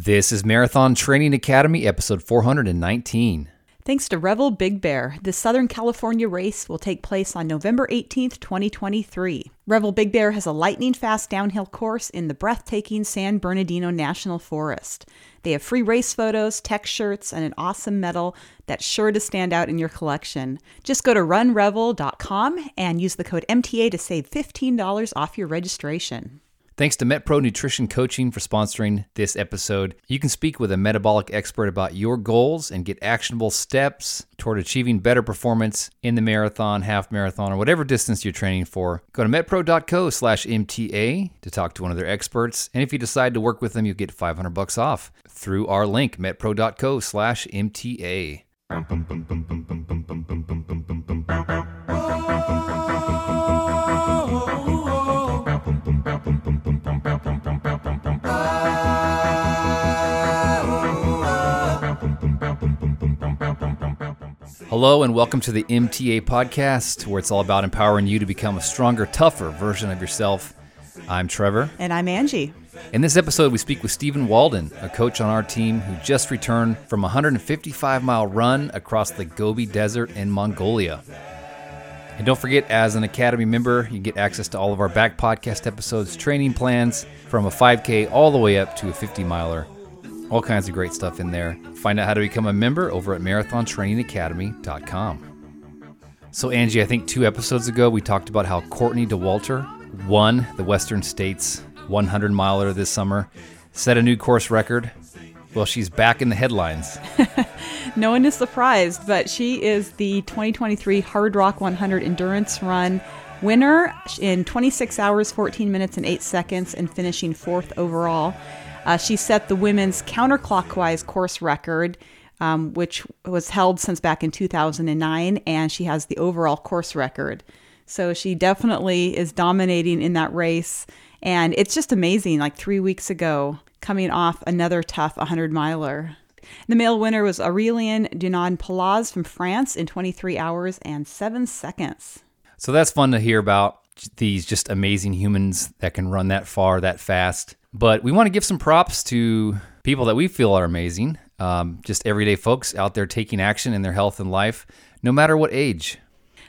This is Marathon Training Academy, episode 419. Thanks to Revel Big Bear, the Southern California race will take place on November 18th, 2023. Revel Big Bear has a lightning fast downhill course in the breathtaking San Bernardino National Forest. They have free race photos, tech shirts, and an awesome medal that's sure to stand out in your collection. Just go to runrevel.com and use the code MTA to save $15 off your registration. Thanks to MetPro Nutrition Coaching for sponsoring this episode. You can speak with a metabolic expert about your goals and get actionable steps toward achieving better performance in the marathon, half marathon, or whatever distance you're training for. Go to metpro.co slash MTA to talk to one of their experts. And if you decide to work with them, you'll get 500 bucks off through our link, metpro.co slash MTA. Hello, and welcome to the MTA podcast, where it's all about empowering you to become a stronger, tougher version of yourself. I'm Trevor. And I'm Angie. In this episode, we speak with Steven Waldon, a coach on our team who just returned from a 155 mile run across the Gobi Desert in Mongolia. And don't forget, as an Academy member, you get access to all of our back podcast episodes, training plans from a 5K all the way up to a 50 miler. All kinds of great stuff in there. Find out how to become a member over at marathontrainingacademy.com. So, Angie, I think two episodes ago we talked about how Courtney Dauwalter won the Western States 100 miler this summer, set a new course record. Well, she's back in the headlines. no one is surprised, but she is the 2023 Hardrock 100 Endurance Run winner in 26 hours, 14 minutes, and 8 seconds, and finishing fourth overall. Uh, she set the women's counterclockwise course record, um, which was held since back in 2009, and she has the overall course record. So she definitely is dominating in that race. And it's just amazing. Like three weeks ago, coming off another tough 100 miler. The male winner was Aurelien Dunand-Pallaz from France in 23 hours and 7 seconds. So that's fun to hear about these just amazing humans that can run that far, that fast. But we want to give some props to people that we feel are amazing, um, just everyday folks out there taking action in their health and life, no matter what age.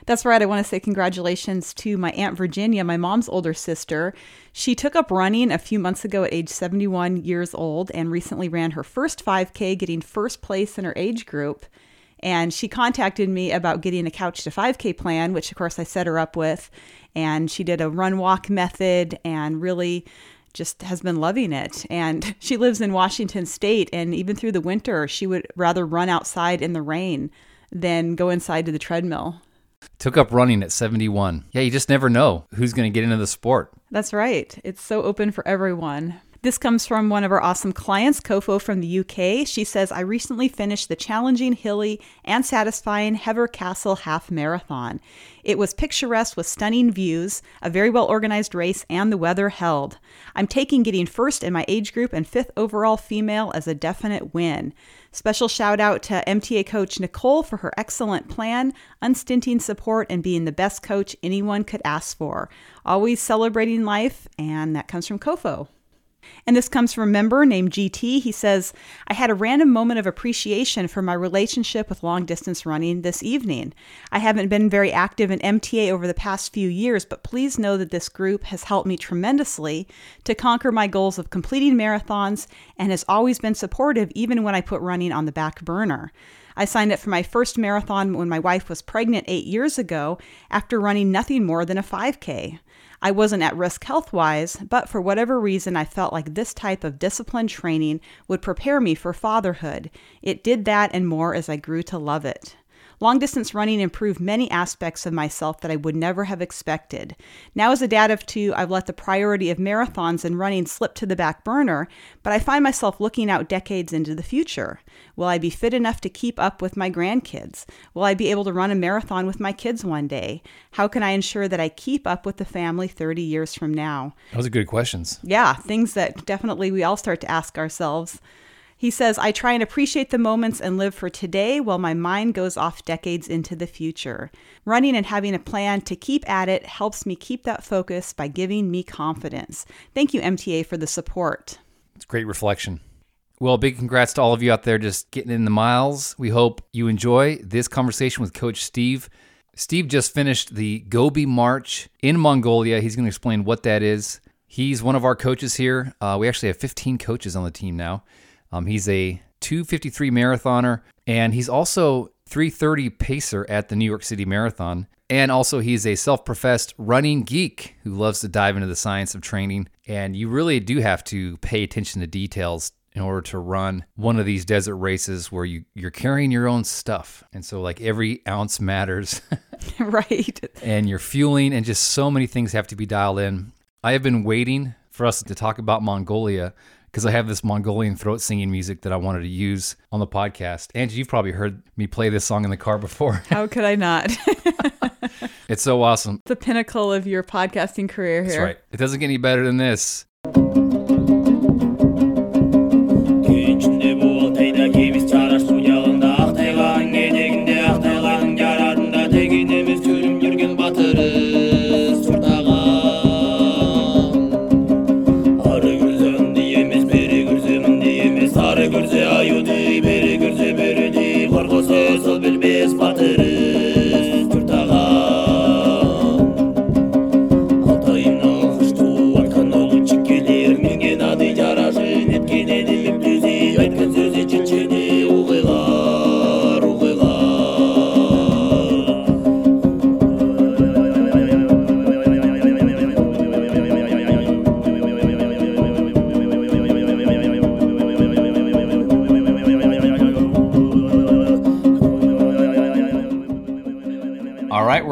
That's right. I want to say congratulations to my Aunt Virginia, my mom's older sister. She took up running a few months ago at age 71 years old and recently ran her first 5K, getting first place in her age group. And she contacted me about getting a couch to 5K plan, which of course I set her up with. And she did a run walk method and really just has been loving it. And she lives in Washington State, and even through the winter, she would rather run outside in the rain than go inside to the treadmill. Took up running at 71. Yeah, you just never know who's going to get into the sport. That's right. It's so open for everyone. This comes from one of our awesome clients, Kofo from the UK. She says, I recently finished the challenging, hilly, and satisfying Hever Castle Half Marathon. It was picturesque with stunning views, a very well organized race, and the weather held. I'm taking getting first in my age group and fifth overall female as a definite win. Special shout out to MTA coach Nicole for her excellent plan, unstinting support, and being the best coach anyone could ask for. Always celebrating life, and that comes from Kofo. And this comes from a member named GT. He says, I had a random moment of appreciation for my relationship with long distance running this evening. I haven't been very active in MTA over the past few years, but please know that this group has helped me tremendously to conquer my goals of completing marathons and has always been supportive even when I put running on the back burner. I signed up for my first marathon when my wife was pregnant eight years ago after running nothing more than a 5K. I wasn't at risk health wise, but for whatever reason, I felt like this type of disciplined training would prepare me for fatherhood. It did that and more as I grew to love it. Long distance running improved many aspects of myself that I would never have expected. Now, as a dad of two, I've let the priority of marathons and running slip to the back burner, but I find myself looking out decades into the future. Will I be fit enough to keep up with my grandkids? Will I be able to run a marathon with my kids one day? How can I ensure that I keep up with the family 30 years from now? Those are good questions. Yeah, things that definitely we all start to ask ourselves. He says, I try and appreciate the moments and live for today while my mind goes off decades into the future. Running and having a plan to keep at it helps me keep that focus by giving me confidence. Thank you, MTA, for the support. It's great reflection. Well, big congrats to all of you out there just getting in the miles. We hope you enjoy this conversation with Coach Steve. Steve just finished the Gobi March in Mongolia. He's going to explain what that is. He's one of our coaches here. Uh, we actually have 15 coaches on the team now. Um, he's a 253 marathoner, and he's also 330 pacer at the New York City Marathon. And also, he's a self professed running geek who loves to dive into the science of training. And you really do have to pay attention to details in order to run one of these desert races where you, you're carrying your own stuff. And so, like, every ounce matters. right. and you're fueling, and just so many things have to be dialed in. I have been waiting for us to talk about Mongolia because I have this Mongolian throat singing music that I wanted to use on the podcast. Angie, you've probably heard me play this song in the car before. How could I not? it's so awesome. The pinnacle of your podcasting career here. That's right. It doesn't get any better than this.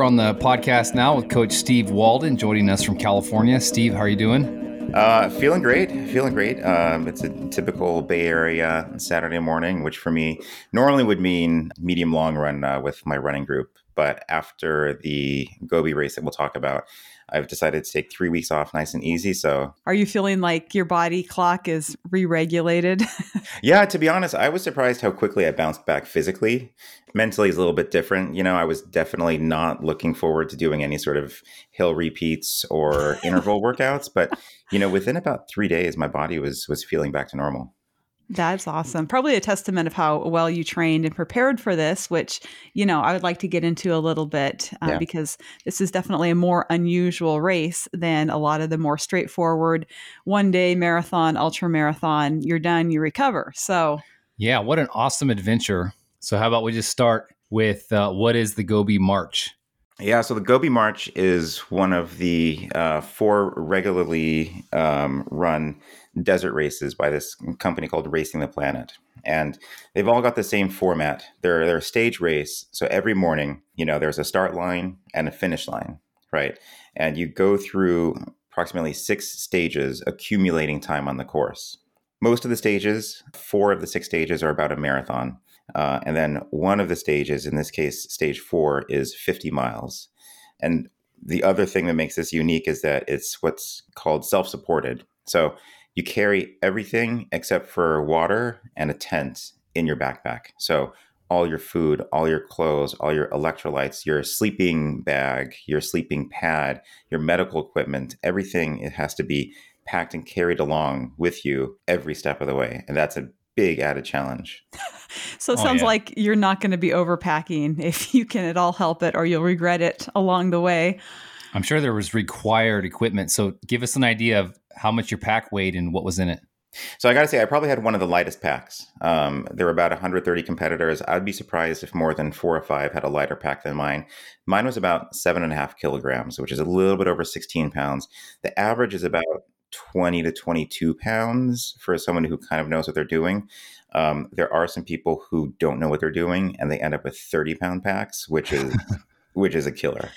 On the podcast now with Coach Steve Waldon, joining us from California. Steve, how are you doing? Uh, feeling great. Feeling great. Um, it's a typical Bay Area Saturday morning, which for me normally would mean medium long run uh, with my running group. But after the Gobi race that we'll talk about, I've decided to take three weeks off nice and easy. So, are you feeling like your body clock is re regulated? yeah, to be honest, I was surprised how quickly I bounced back physically. Mentally is a little bit different. You know, I was definitely not looking forward to doing any sort of hill repeats or interval workouts. But, you know, within about three days, my body was was feeling back to normal. That's awesome. Probably a testament of how well you trained and prepared for this, which, you know, I would like to get into a little bit uh, yeah. because this is definitely a more unusual race than a lot of the more straightforward one day marathon, ultra marathon. You're done, you recover. So, yeah, what an awesome adventure. So, how about we just start with uh, what is the Gobi March? Yeah, so the Gobi March is one of the uh, four regularly um, run desert races by this company called Racing the Planet. And they've all got the same format. They're, they're a stage race. So every morning, you know, there's a start line and a finish line, right? And you go through approximately six stages, accumulating time on the course. Most of the stages, four of the six stages, are about a marathon. Uh, and then one of the stages, in this case, stage four, is 50 miles. And the other thing that makes this unique is that it's what's called self supported. So you carry everything except for water and a tent in your backpack. So all your food, all your clothes, all your electrolytes, your sleeping bag, your sleeping pad, your medical equipment, everything it has to be packed and carried along with you every step of the way. And that's a big added challenge. so it oh, sounds yeah. like you're not going to be overpacking if you can at all help it or you'll regret it along the way. I'm sure there was required equipment. So give us an idea of how much your pack weighed and what was in it. So I got to say, I probably had one of the lightest packs. Um, there were about 130 competitors. I'd be surprised if more than four or five had a lighter pack than mine. Mine was about seven and a half kilograms, which is a little bit over 16 pounds. The average is about 20 to 22 pounds for someone who kind of knows what they're doing. Um, there are some people who don't know what they're doing and they end up with 30 pound packs, which is which is a killer.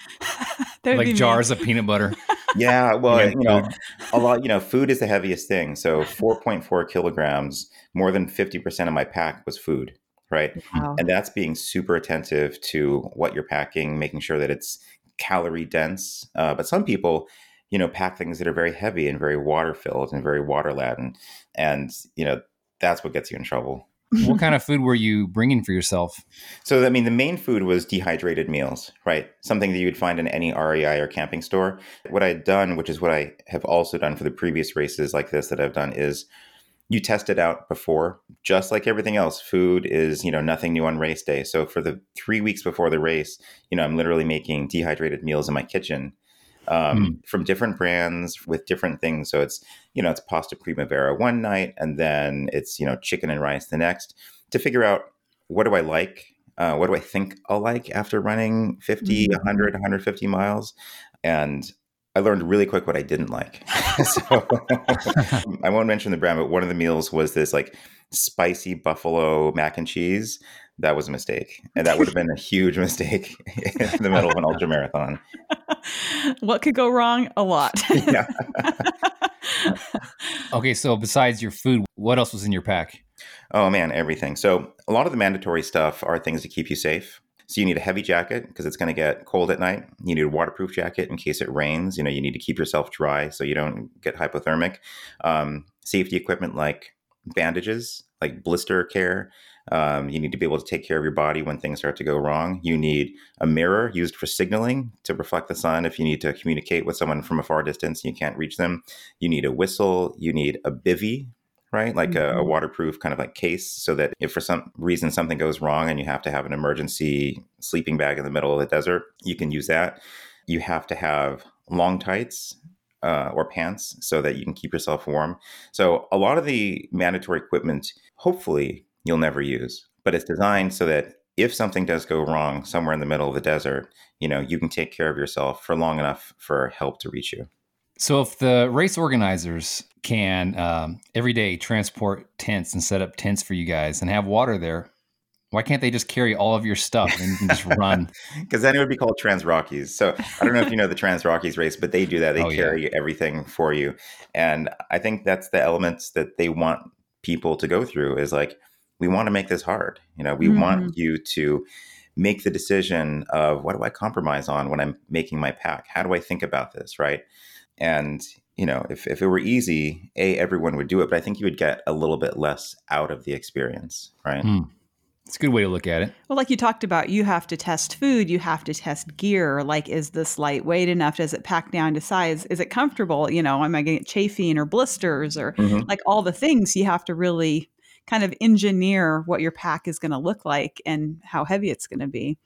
Like jars of peanut butter. Yeah, well, you know, a lot. You know, food is the heaviest thing. So, four point four kilograms, more than fifty percent of my pack was food, right? Wow. And that's being super attentive to what you're packing, making sure that it's calorie dense. Uh, but some people, you know, pack things that are very heavy and very water filled and very water laden, and you know, that's what gets you in trouble what kind of food were you bringing for yourself? So, I mean, the main food was dehydrated meals, right? Something that you would find in any REI or camping store. What I had done, which is what I have also done for the previous races like this that I've done, is you test it out before just like everything else, food is, you know, nothing new on race day. So for the three weeks before the race, you know, I'm literally making dehydrated meals in my kitchen um, mm. from different brands with different things. So it's, you know, it's pasta primavera one night and then it's, you know, chicken and rice the next to figure out what do I like? Uh, what do I think I'll like after running 50, mm-hmm. 100, 150 miles? And I learned really quick what I didn't like. so I won't mention the brand, but one of the meals was this like spicy buffalo mac and cheese. That was a mistake. And that would have been a huge mistake in the middle of an ultra marathon. What could go wrong? A lot. yeah. okay, so besides your food, what else was in your pack? Oh man, everything. So a lot of the mandatory stuff are things to keep you safe. So you need a heavy jacket because it's going to get cold at night. You need a waterproof jacket in case it rains. You know, you need to keep yourself dry so you don't get hypothermic. Um, safety equipment like bandages, like blister care. Um, you need to be able to take care of your body when things start to go wrong. You need a mirror used for signaling to reflect the sun if you need to communicate with someone from a far distance and you can't reach them. You need a whistle. You need a bivy, right? Like mm-hmm. a, a, waterproof kind of like case so that if for some reason something goes wrong and you have to have an emergency sleeping bag in the middle of the desert, you can use that. You have to have long tights uh, or pants so that you can keep yourself warm. So a lot of the mandatory equipment, hopefully you'll never use, but it's designed so that if something does go wrong somewhere in the middle of the desert, you know, you can take care of yourself for long enough for help to reach you. So if the race organizers can um, every day transport tents and set up tents for you guys and have water there, why can't they just carry all of your stuff and you can just run? Because then it would be called Trans Rockies. So I don't know if you know the Trans Rockies race, but they do that. They oh, carry yeah. everything for you. And I think that's the elements that they want people to go through is like, we want to make this hard. You know, we mm-hmm. want you to make the decision of what do I compromise on when I'm making my pack? How do I think about this? Right. And you know, if, if it were easy, A, everyone would do it, but I think you would get a little bit less out of the experience, right? Mm. It's a good way to look at it. Well, like you talked about, you have to test food, you have to test gear. Like, is this lightweight enough? Does it pack down to size? Is it comfortable? You know, am I going to get chafing or blisters or mm-hmm. like all the things you have to really kind of engineer what your pack is going to look like and how heavy it's going to be.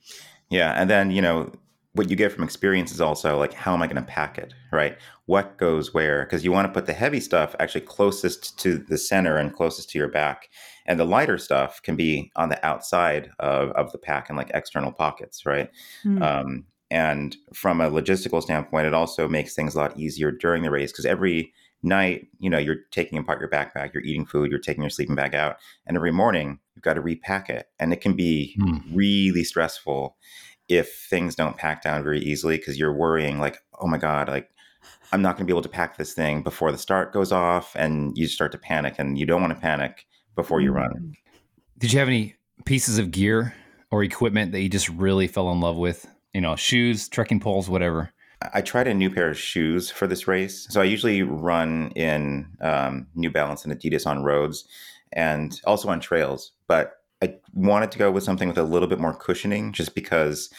Yeah. And then, you know, what you get from experience is also like how am i going to pack it right what goes where because you want to put the heavy stuff actually closest to the center and closest to your back and the lighter stuff can be on the outside of, of the pack and like external pockets right mm. um, and from a logistical standpoint it also makes things a lot easier during the race because every night you know you're taking apart your backpack you're eating food you're taking your sleeping bag out and every morning you've got to repack it and it can be mm. really stressful if things don't pack down very easily because you're worrying like oh my god like i'm not going to be able to pack this thing before the start goes off and you start to panic and you don't want to panic before you run mm. did you have any pieces of gear or equipment that you just really fell in love with you know shoes trekking poles whatever I tried a new pair of shoes for this race. So I usually run in um, New Balance and Adidas on roads and also on trails. But I wanted to go with something with a little bit more cushioning just because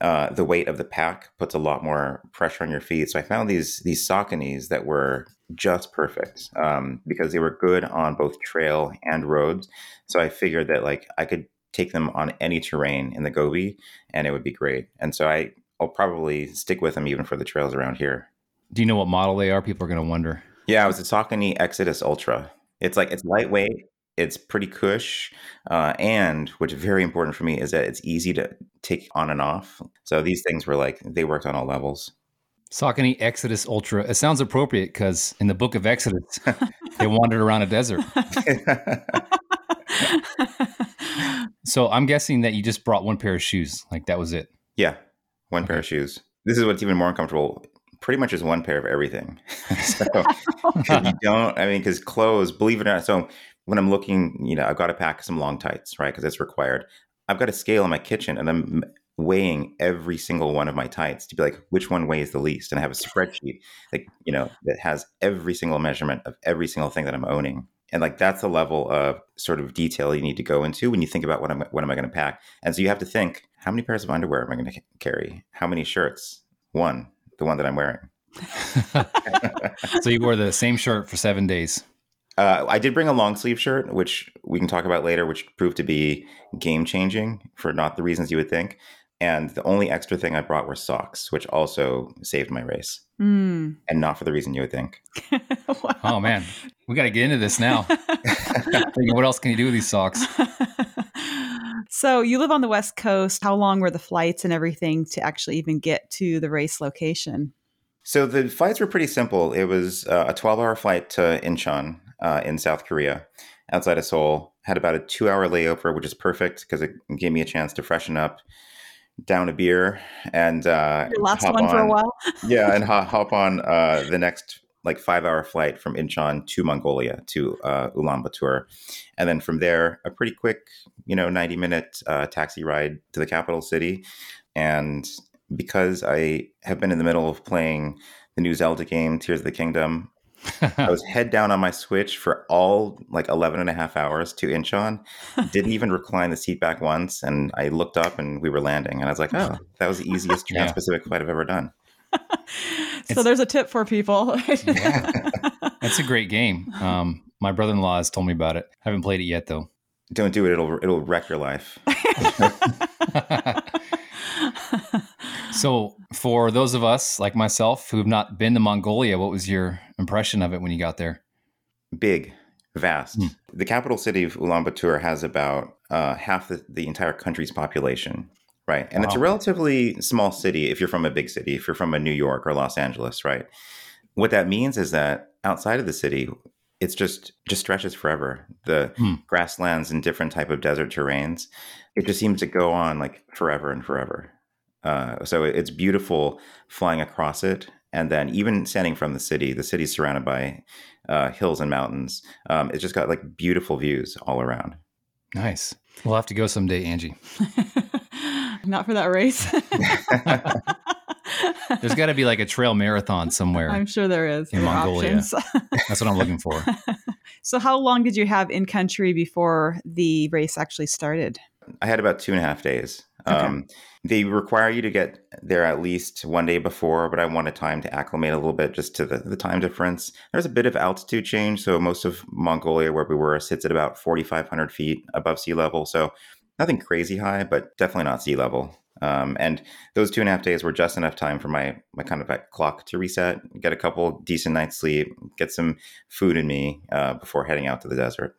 uh, the weight of the pack puts a lot more pressure on your feet. So I found these these Sauconys that were just perfect um, because they were good on both trail and roads. So I figured that like I could take them on any terrain in the Gobi and it would be great. And so I I'll probably stick with them even for the trails around here. Do you know what model they are? People are going to wonder. Yeah, it was a Saucony Exodus Ultra. It's like it's lightweight, it's pretty cush, uh, and what's very important for me is that it's easy to take on and off. So these things were like they worked on all levels. Saucony Exodus Ultra. It sounds appropriate because in the book of Exodus, they wandered around a desert. so I'm guessing that you just brought one pair of shoes. Like that was it. Yeah, one okay. pair of shoes. This is what's even more uncomfortable. Pretty much is one pair of everything. so you don't, I mean, because clothes, believe it or not. So when I'm looking, you know, I've got to pack some long tights, right? Because it's required. I've got a scale in my kitchen and I'm weighing every single one of my tights to be like, which one weighs the least? And I have a spreadsheet, like, you know, that has every single measurement of every single thing that I'm owning. And like that's the level of sort of detail you need to go into when you think about what I'm what am I going to pack. And so you have to think, how many pairs of underwear am I going to carry? How many shirts? One, the one that I'm wearing. so you wore the same shirt for seven days. Uh, I did bring a long sleeve shirt, which we can talk about later, which proved to be game changing for not the reasons you would think. And the only extra thing I brought were socks, which also saved my race, Mm. and not for the reason you would think. Wow. Oh man, we got to get into this now. What else can you do with these socks? so you live on the West Coast. How long were the flights and everything to actually even get to the race location? So the flights were pretty simple. It was uh, a 12 hour flight to Incheon uh, in South Korea, outside of Seoul. Had about a two hour layover, which is perfect because it gave me a chance to freshen up, down a beer, and uh, Your last hop one for a on- while. yeah, and ho- hop on uh, the next like five hour flight from Incheon to Mongolia to uh, Ulaanbaatar, and then from there a pretty quick, you know, ninety minute uh, taxi ride to the capital city. And because I have been in the middle of playing the new Zelda game, Tears of the Kingdom, I was head down on my Switch for all like 11 and a half hours to Incheon. Didn't even recline the seat back once. And I looked up and we were landing. And I was like, oh, that was the easiest Yeah. Trans Pacific flight I've ever done. so there's a tip for people. Yeah. That's a great game. Um, my brother-in-law has told me about it. I haven't played it yet though. Don't do it. It'll, it'll wreck your life. so, for those of us like myself who have not been to Mongolia, what was your impression of it when you got there? Big, vast. Hmm. The capital city of Ulaanbaatar has about uh, half the, the entire country's population. Right. And it's a relatively small city if you're from a big city, if you're from a New York or Los Angeles, right? What that means is that outside of the city, it's just just stretches forever. The Hmm. grasslands and different type of desert terrains, it just seems to go on like forever and forever. Uh, so it's beautiful flying across it, and then even standing from the city, the city's surrounded by uh, hills and mountains. Um, it's just got like beautiful views all around. Nice. We'll have to go someday, Angie. Not for that race. There's got to be like a trail marathon somewhere. I'm sure there is. In There Mongolia. That's what I'm looking for. so, how long did you have in country before the race actually started? I had about two and a half days. Okay. Um, they require you to get there at least one day before, but I wanted time to acclimate a little bit just to the, the time difference. There's a bit of altitude change. So most of Mongolia, where we were, sits at about 4,500 feet above sea level. So nothing crazy high, but definitely not sea level. Um, and those two and a half days were just enough time for my my kind of clock to reset, get a couple decent nights sleep, get some food in me uh, before heading out to the desert.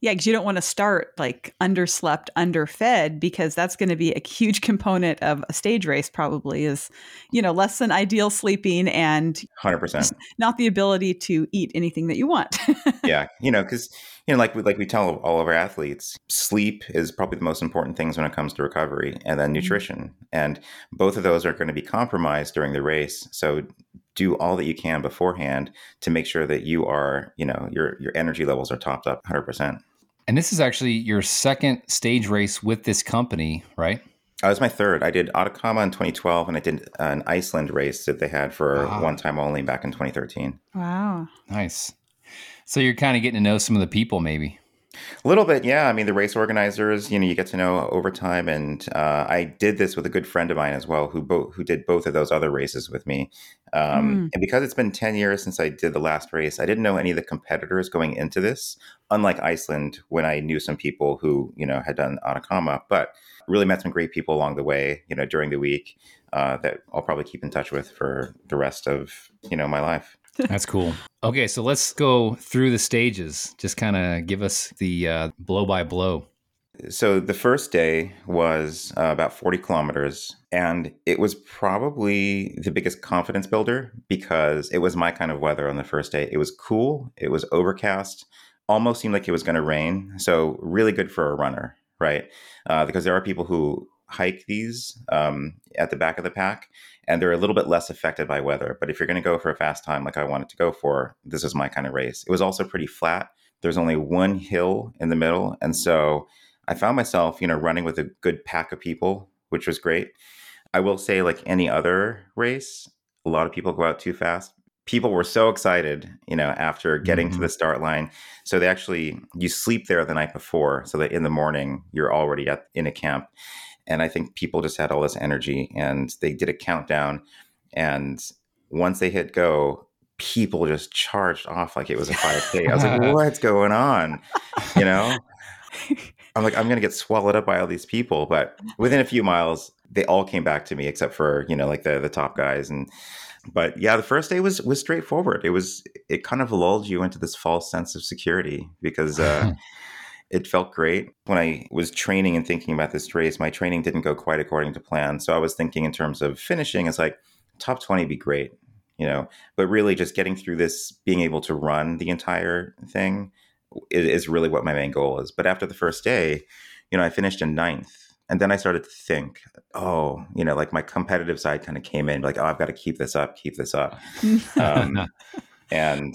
Yeah, because you don't want to start like underslept, underfed, because that's going to be a huge component of a stage race. Probably is, you know, less than ideal sleeping and Hundred percent. not the ability to eat anything that you want. yeah, you know, because you know, like we like we tell all of our athletes, sleep is probably the most important things when it comes to recovery, and then mm-hmm. nutrition, and both of those are going to be compromised during the race. So do all that you can beforehand to make sure that you are, you know, your your energy levels are topped up, hundred percent. And this is actually your second stage race with this company, right? Uh, That was my third. I did Atacama in 2012, and I did an Iceland race that they had for Ah. one time only back in 2013. wow. Nice. So you're kind of getting to know some of the people, maybe. A little bit, yeah. I mean, the race organizers, you know, you get to know over time, and uh, I did this with a good friend of mine as well, who both who did both of those other races with me. Um, Mm. And because it's been ten years since I did the last race, I didn't know any of the competitors going into this. Unlike Iceland, when I knew some people who you know had done Atacama, but really met some great people along the way, you know, during the week uh, that I'll probably keep in touch with for the rest of you know my life. That's cool. Okay, so let's go through the stages. Just kind of give us the uh, blow by blow. So the first day was uh, about 40 kilometers, and it was probably the biggest confidence builder because it was my kind of weather on the first day. It was cool, it was overcast, almost seemed like it was going to rain. So, really good for a runner, right? Uh, because there are people who hike these um, at the back of the pack and they're a little bit less affected by weather. But if you're going to go for a fast time like I wanted to go for, this is my kind of race. It was also pretty flat. There's only one hill in the middle. And so, I found myself, you know, running with a good pack of people, which was great. I will say, like any other race, a lot of people go out too fast. People were so excited, you know, after getting to Mhm. the start line. So they actually you sleep there the night before, so that in the morning you're already at in a camp. And I think people just had all this energy, and they did a countdown. And once they hit go, people just charged off like it was a 5K. I was like, what's going on? You know? I'm like, I'm gonna get swallowed up by all these people. But within a few miles, they all came back to me except for, you know, like the the top guys. And but yeah, the first day was was straightforward. It was it kind of lulled you into this false sense of security because uh it felt great. When I was training and thinking about this race, my training didn't go quite according to plan. So I was thinking in terms of finishing, it's like top 20 be great, you know, but really just getting through this, being able to run the entire thing is, is really what my main goal is. But after the first day, you know, I finished in ninth. And then I started to think, oh, you know, like my competitive side kind of came in, like, oh, I've got to keep this up, keep this up. um, and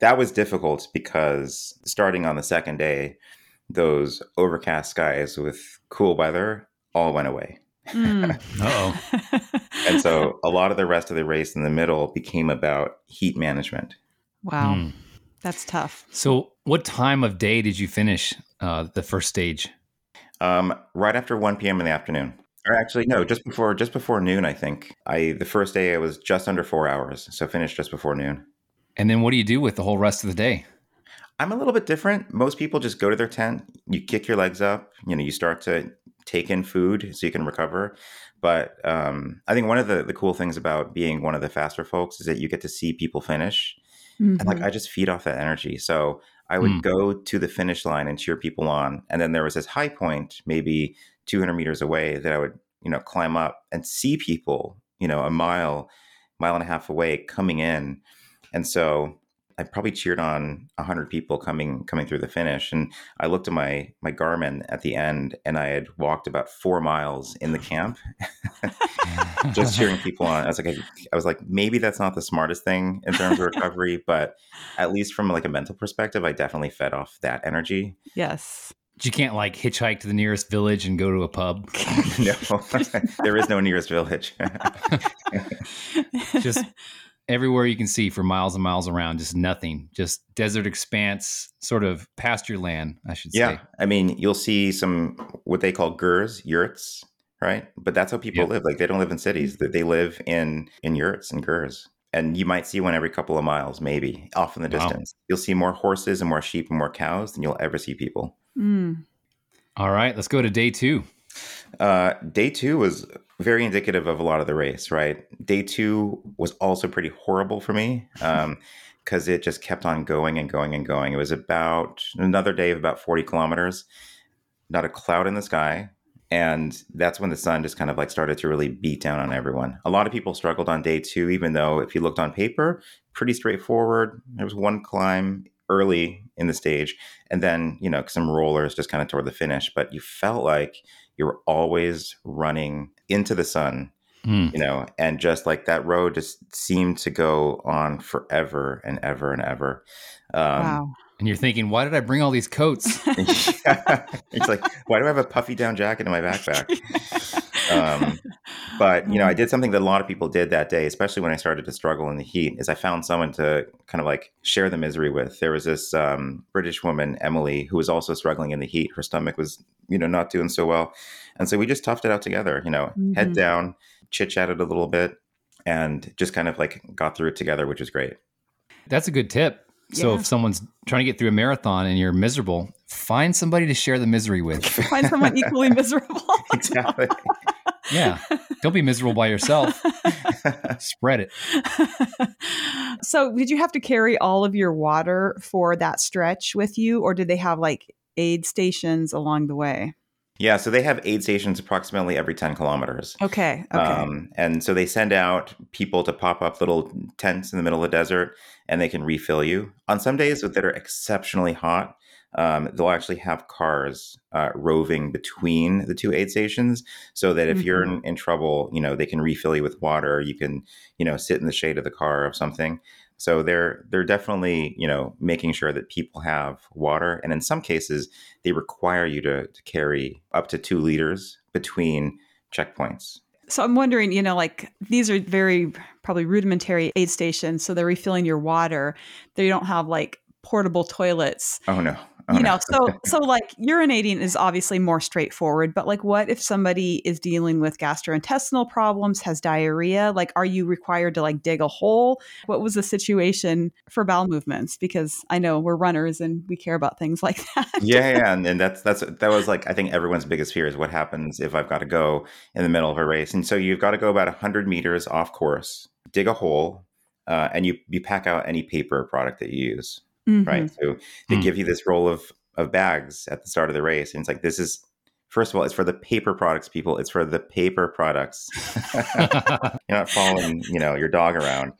that was difficult because starting on the second day, those overcast skies with cool weather all went away. Mm. oh. and so a lot of the rest of the race in the middle became about heat management. wow. Hmm. That's tough. So, what time of day did you finish uh, the first stage? Um, right after 1 p.m. in the afternoon. Or actually, no, just before just before noon, I think. I the first day I was just under four hours, so finished just before noon. And then what do you do with the whole rest of the day? I'm a little bit different. Most people just go to their tent, you kick your legs up, you know, you start to take in food so you can recover. But um, I think one of the, the cool things about being one of the faster folks is that you get to see people finish. And like Mhm. I just feed off that energy. So I would Mm. go to the finish line and cheer people on. And then there was this high point, maybe 200 meters away, that I would, you know, climb up and see people, you know, a mile, mile and a half away coming in. And so I probably cheered on 100 people coming coming through the finish. And I looked at my my Garmin at the end and I had walked about four miles in the camp just cheering people on. I was like, I, I was like, maybe that's not the smartest thing in terms of recovery, but at least from like a mental perspective, I definitely fed off that energy. yes. You can't like hitchhike to the nearest village and go to a pub. no, there is no nearest village. Just everywhere you can see for miles and miles around, just nothing, just desert expanse, sort of pasture land, I should yeah, say. I mean, you'll see some what they call gers, yurts, right? But that's how people Yep. live. Like they don't live in cities; That they live in in yurts and gers. And you might see one every couple of miles, maybe off in the Wow. distance. You'll see more horses and more sheep and more cows than you'll ever see people. Mm. All right, let's go to day two. Uh, day two was very indicative of a lot of the race, right? Day two was also pretty horrible for me because it just kept on going and going and going. It was about another day of about 40 kilometers, not a cloud in the sky. And that's when the sun just kind of like started to really beat down on everyone. A lot of people struggled on day two, even though if you looked on paper, pretty straightforward. There was one climb early in the stage, and then, you know, some rollers just kind of toward the finish. But you felt like you were always running into the sun, Hmm. you know, and just like that road just seemed to go on forever and ever and ever. Um, wow. And you're thinking, why did I bring all these coats? yeah. It's like, why do I have a puffy down jacket in my backpack? Um, but you know, I did something that a lot of people did that day, especially when I started to struggle in the heat. Is I found someone to kind of like share the misery with. There was this um, British woman, Emily, who was also struggling in the heat. Her stomach was, you know, not doing so well, and so we just toughed it out together. You know, head Mhm. down, chit chatted a little bit, and just kind of like got through it together, which was great. That's a good tip. So Yeah. if someone's trying to get through a marathon and you're miserable, find somebody to share the misery with. Find someone equally miserable. exactly. Yeah. Don't be miserable by yourself. Spread it. so, did you have to carry all of your water for that stretch with you, or did they have like aid stations along the way? yeah, so they have aid stations approximately every ten kilometers. Okay. Okay. Um, and so they send out people to pop up little tents in the middle of the desert and they can refill you. On some days that are exceptionally hot, um, they'll actually have cars uh, roving between the two aid stations so that if you're in, in trouble, you know, they can refill you with water. You can, you know, sit in the shade of the car or something. So they're they're definitely you know making sure that people have water, and in some cases they require you to, to carry up to two liters between checkpoints. So I'm wondering, you know, like these are very probably rudimentary aid stations, so they're refilling your water. They don't have like portable toilets. Oh no. You know, so so like urinating is obviously more straightforward, but like what if somebody is dealing with gastrointestinal problems, has diarrhea? Like are you required to like dig a hole? What was the situation for bowel movements? Because I know we're runners and we care about things like that. yeah, yeah, and, and that's that's that was like I think everyone's biggest fear is what happens if I've got to go in the middle of a race. And so you've got to go about 100 meters off course, dig a hole, uh, and you you pack out any paper product that you use mm-hmm. right? So they mm. give you this roll of of bags at the start of the race, and it's like this is first of all, it's for the paper products people. It's for the paper products. You're not following, you know, your dog around.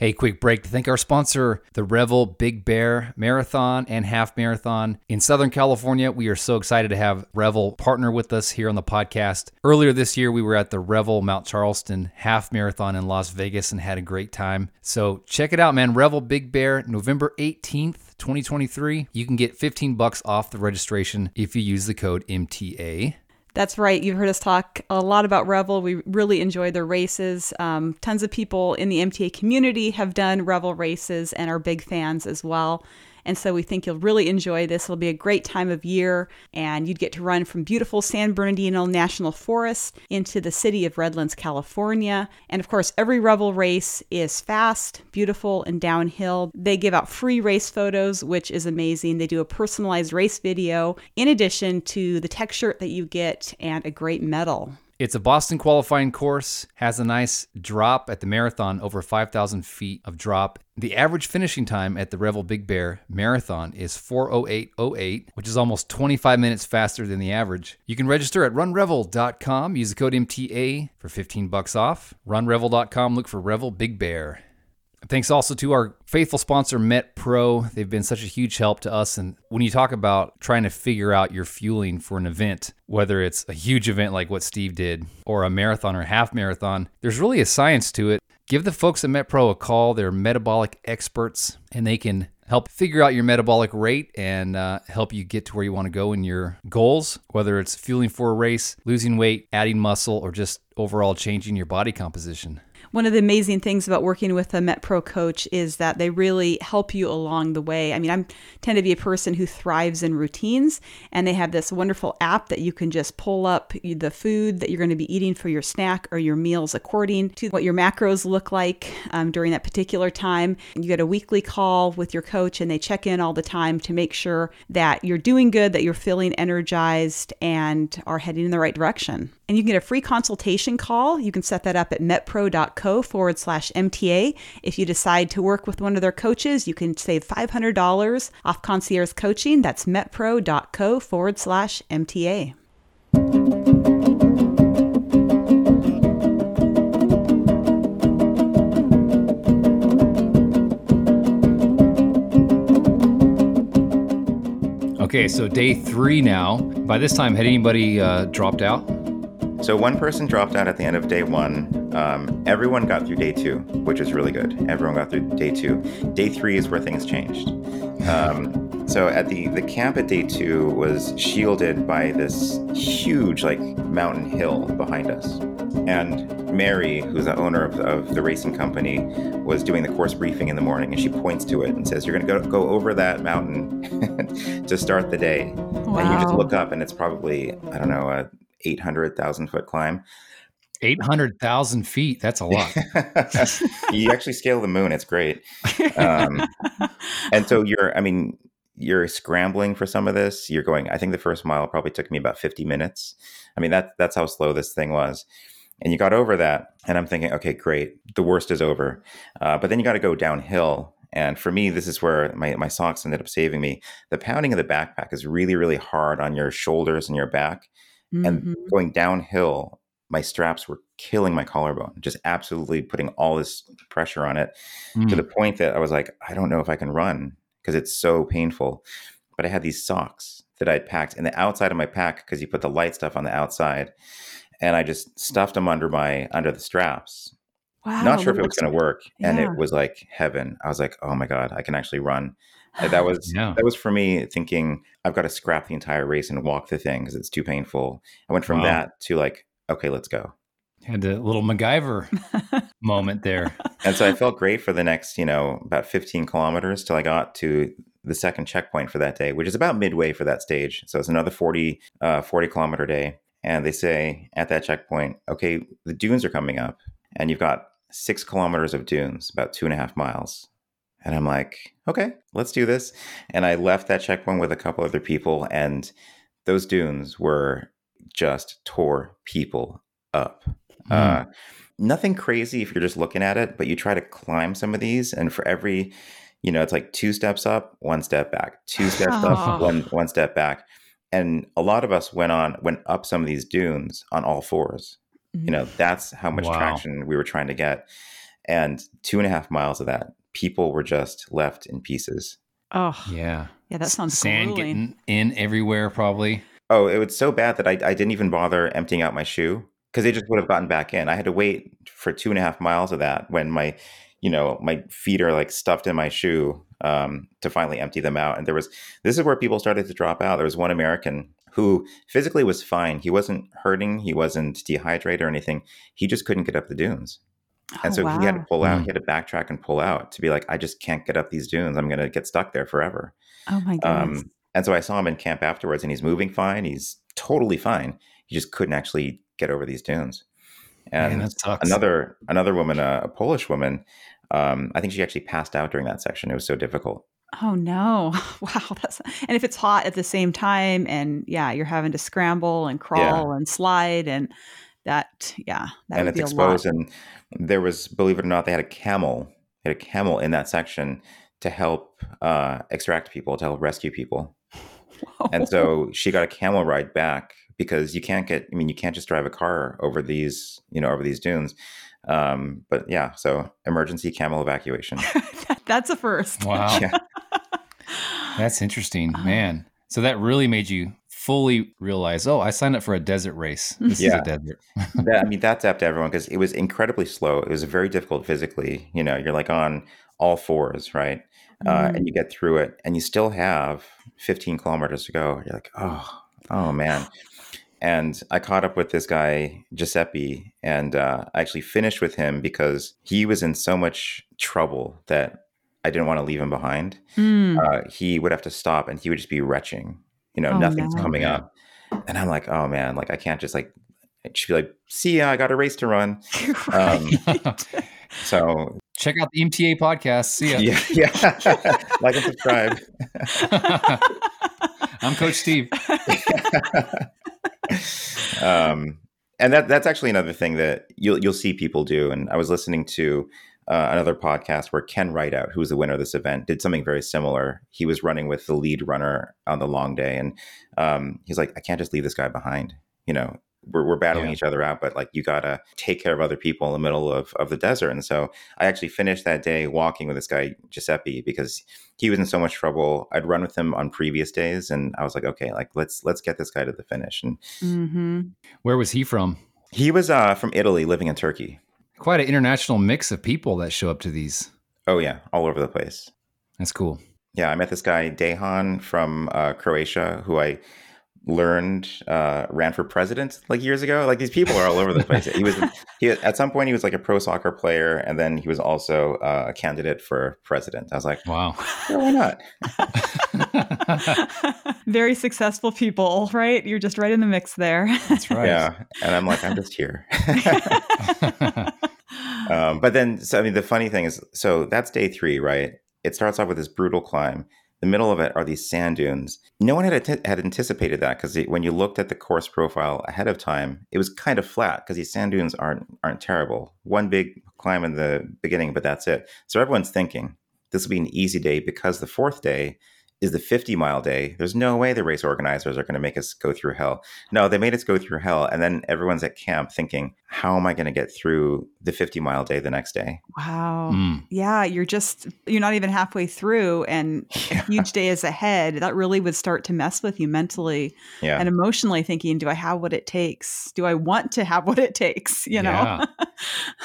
Hey, quick break to thank our sponsor, the Revel Big Bear Marathon and Half Marathon in Southern California. We are so excited to have Revel partner with us here on the podcast. Earlier this year, we were at the Revel Mount Charleston Half Marathon in Las Vegas and had a great time. So check it out, man. Revel Big Bear, November 18th. 2023, you can get 15 bucks off the registration if you use the code MTA. That's right. You've heard us talk a lot about Revel. We really enjoy the races. Um, tons of people in the MTA community have done Revel races and are big fans as well. And so we think you'll really enjoy this. It'll be a great time of year, and you'd get to run from beautiful San Bernardino National Forest into the city of Redlands, California. And of course, every Revel race is fast, beautiful, and downhill. They give out free race photos, which is amazing. They do a personalized race video in addition to the tech shirt that you get and a great medal. It's a Boston qualifying course, has a nice drop at the marathon, over 5,000 feet of drop. The average finishing time at the Revel Big Bear Marathon is 408.08, which is almost 25 minutes faster than the average. You can register at runrevel.com, use the code MTA for 15 bucks off. Runrevel.com, look for Revel Big Bear. Thanks also to our faithful sponsor, MetPro. They've been such a huge help to us. And when you talk about trying to figure out your fueling for an event, whether it's a huge event like what Steve did, or a marathon or a half marathon, there's really a science to it. Give the folks at MetPro a call. They're metabolic experts, and they can help figure out your metabolic rate and uh, help you get to where you want to go in your goals, whether it's fueling for a race, losing weight, adding muscle, or just overall changing your body composition one of the amazing things about working with a MetPro coach is that they really help you along the way. I mean, I tend to be a person who thrives in routines, and they have this wonderful app that you can just pull up the food that you're going to be eating for your snack or your meals according to what your macros look like um, during that particular time. You get a weekly call with your coach, and they check in all the time to make sure that you're doing good, that you're feeling energized, and are heading in the right direction. And you can get a free consultation call. You can set that up at metpro.co forward slash MTA. If you decide to work with one of their coaches, you can save $500 off concierge coaching. That's metpro.co forward slash MTA. Okay, so day three now. By this time, had anybody uh, dropped out? So one person dropped out at the end of day one. Um, everyone got through day two, which is really good. Everyone got through day two. Day three is where things changed. Um, so at the the camp at day two was shielded by this huge like mountain hill behind us, and Mary, who's the owner of, of the racing company, was doing the course briefing in the morning, and she points to it and says, "You're going to go go over that mountain to start the day." Wow. And you just look up, and it's probably I don't know a 800,000 foot climb. 800,000 feet. That's a lot. you actually scale the moon. It's great. Um, and so you're, I mean, you're scrambling for some of this. You're going, I think the first mile probably took me about 50 minutes. I mean, that, that's how slow this thing was. And you got over that. And I'm thinking, okay, great. The worst is over. Uh, but then you got to go downhill. And for me, this is where my, my socks ended up saving me. The pounding of the backpack is really, really hard on your shoulders and your back. Mm-hmm. And going downhill, my straps were killing my collarbone, just absolutely putting all this pressure on it mm. to the mm. point that I was like, I don't know if I can run because it's so painful. But I had these socks that I'd packed in the outside of my pack because you put the light stuff on the outside. And I just stuffed them under my under the straps. Wow, Not sure if it was going to work, yeah. and it was like heaven. I was like, "Oh my god, I can actually run." That was yeah. that was for me thinking I've got to scrap the entire race and walk the thing because it's too painful. I went from wow. that to like, okay, let's go. Had a little MacGyver moment there. And so I felt great for the next, you know, about 15 kilometers till I got to the second checkpoint for that day, which is about midway for that stage. So it's another 40, uh, 40 kilometer day. And they say at that checkpoint, okay, the dunes are coming up, and you've got six kilometers of dunes, about two and a half miles. And I'm like, okay, let's do this. And I left that checkpoint with a couple other people, and those dunes were just tore people up. Mm. Uh, nothing crazy if you're just looking at it, but you try to climb some of these, and for every, you know, it's like two steps up, one step back, two steps oh. up, one one step back, and a lot of us went on went up some of these dunes on all 4s mm-hmm. You know, that's how much wow. traction we were trying to get, and two and a half miles of that, people were just left in pieces. Oh yeah, yeah, that sounds sand grueling. getting in everywhere, probably. Oh, it was so bad that I, I didn't even bother emptying out my shoe because they just would have gotten back in. I had to wait for two and a half miles of that when my, you know, my feet are like stuffed in my shoe um, to finally empty them out. And there was this is where people started to drop out. There was one American who physically was fine. He wasn't hurting. He wasn't dehydrated or anything. He just couldn't get up the dunes. And oh, so wow. he had to pull out, mm. he had to backtrack and pull out to be like, I just can't get up these dunes. I'm going to get stuck there forever. Oh my goodness. Um, and so I saw him in camp afterwards and he's moving fine. He's totally fine. He just couldn't actually get over these dunes. And Man, another another woman, uh, a Polish woman, um, I think she actually passed out during that section. It was so difficult. Oh no! Wow, that's and if it's hot at the same time, and yeah, you're having to scramble and crawl yeah. and slide, and that yeah, that and it's exposed. And there was, believe it or not, they had a camel, they had a camel in that section to help uh, extract people, to help rescue people. Whoa. And so she got a camel ride back because you can't get. I mean, you can't just drive a car over these, you know, over these dunes. Um, but yeah, so emergency camel evacuation. That's a first. Wow. Yeah. That's interesting, uh-huh. man. So that really made you fully realize, oh, I signed up for a desert race. This yeah. is a desert. that, I mean, that's up to everyone because it was incredibly slow. It was very difficult physically. You know, you're like on all fours, right? Mm. Uh, and mm-hmm. you get through it, and you still have 15 kilometers to go. You're like, oh, oh man. And I caught up with this guy Giuseppe, and uh, I actually finished with him because he was in so much trouble that I didn't want to leave him behind. Mm. Uh, he would have to stop, and he would just be retching you know, oh, nothing's no. coming up. And I'm like, oh man, like I can't just like just be like, see ya, I got a race to run. Um, so check out the MTA podcast. See ya. Yeah, yeah. like and subscribe. I'm Coach Steve. um, and that that's actually another thing that you'll you'll see people do. And I was listening to uh, another podcast where Ken Rideout, who was the winner of this event, did something very similar. He was running with the lead runner on the long day, and um, he's like, "I can't just leave this guy behind." You know, we're, we're battling yeah. each other out, but like you gotta take care of other people in the middle of, of the desert. And so I actually finished that day walking with this guy Giuseppe because he was in so much trouble. I'd run with him on previous days, and I was like, okay, like let's let's get this guy to the finish. And mm-hmm. where was he from? He was uh, from Italy, living in Turkey quite an international mix of people that show up to these. Oh yeah, all over the place. That's cool. Yeah, I met this guy Dejan from uh, Croatia, who I learned uh, ran for president like years ago. Like these people are all over the place. he was he at some point he was like a pro soccer player, and then he was also uh, a candidate for president. I was like, wow, yeah, why not? Very successful people, right? You're just right in the mix there. That's right. Yeah, and I'm like, I'm just here. um, but then, so I mean, the funny thing is, so that's day three, right? It starts off with this brutal climb the middle of it are these sand dunes. No one had had anticipated that because when you looked at the course profile ahead of time, it was kind of flat because these sand dunes aren't aren't terrible. One big climb in the beginning, but that's it. So everyone's thinking this will be an easy day because the fourth day is the 50 mile day. There's no way the race organizers are going to make us go through hell. No, they made us go through hell. And then everyone's at camp thinking, how am I going to get through the 50 mile day the next day? Wow. Mm. Yeah. You're just, you're not even halfway through and yeah. a huge day is ahead. That really would start to mess with you mentally yeah. and emotionally thinking, do I have what it takes? Do I want to have what it takes? You know? Yeah.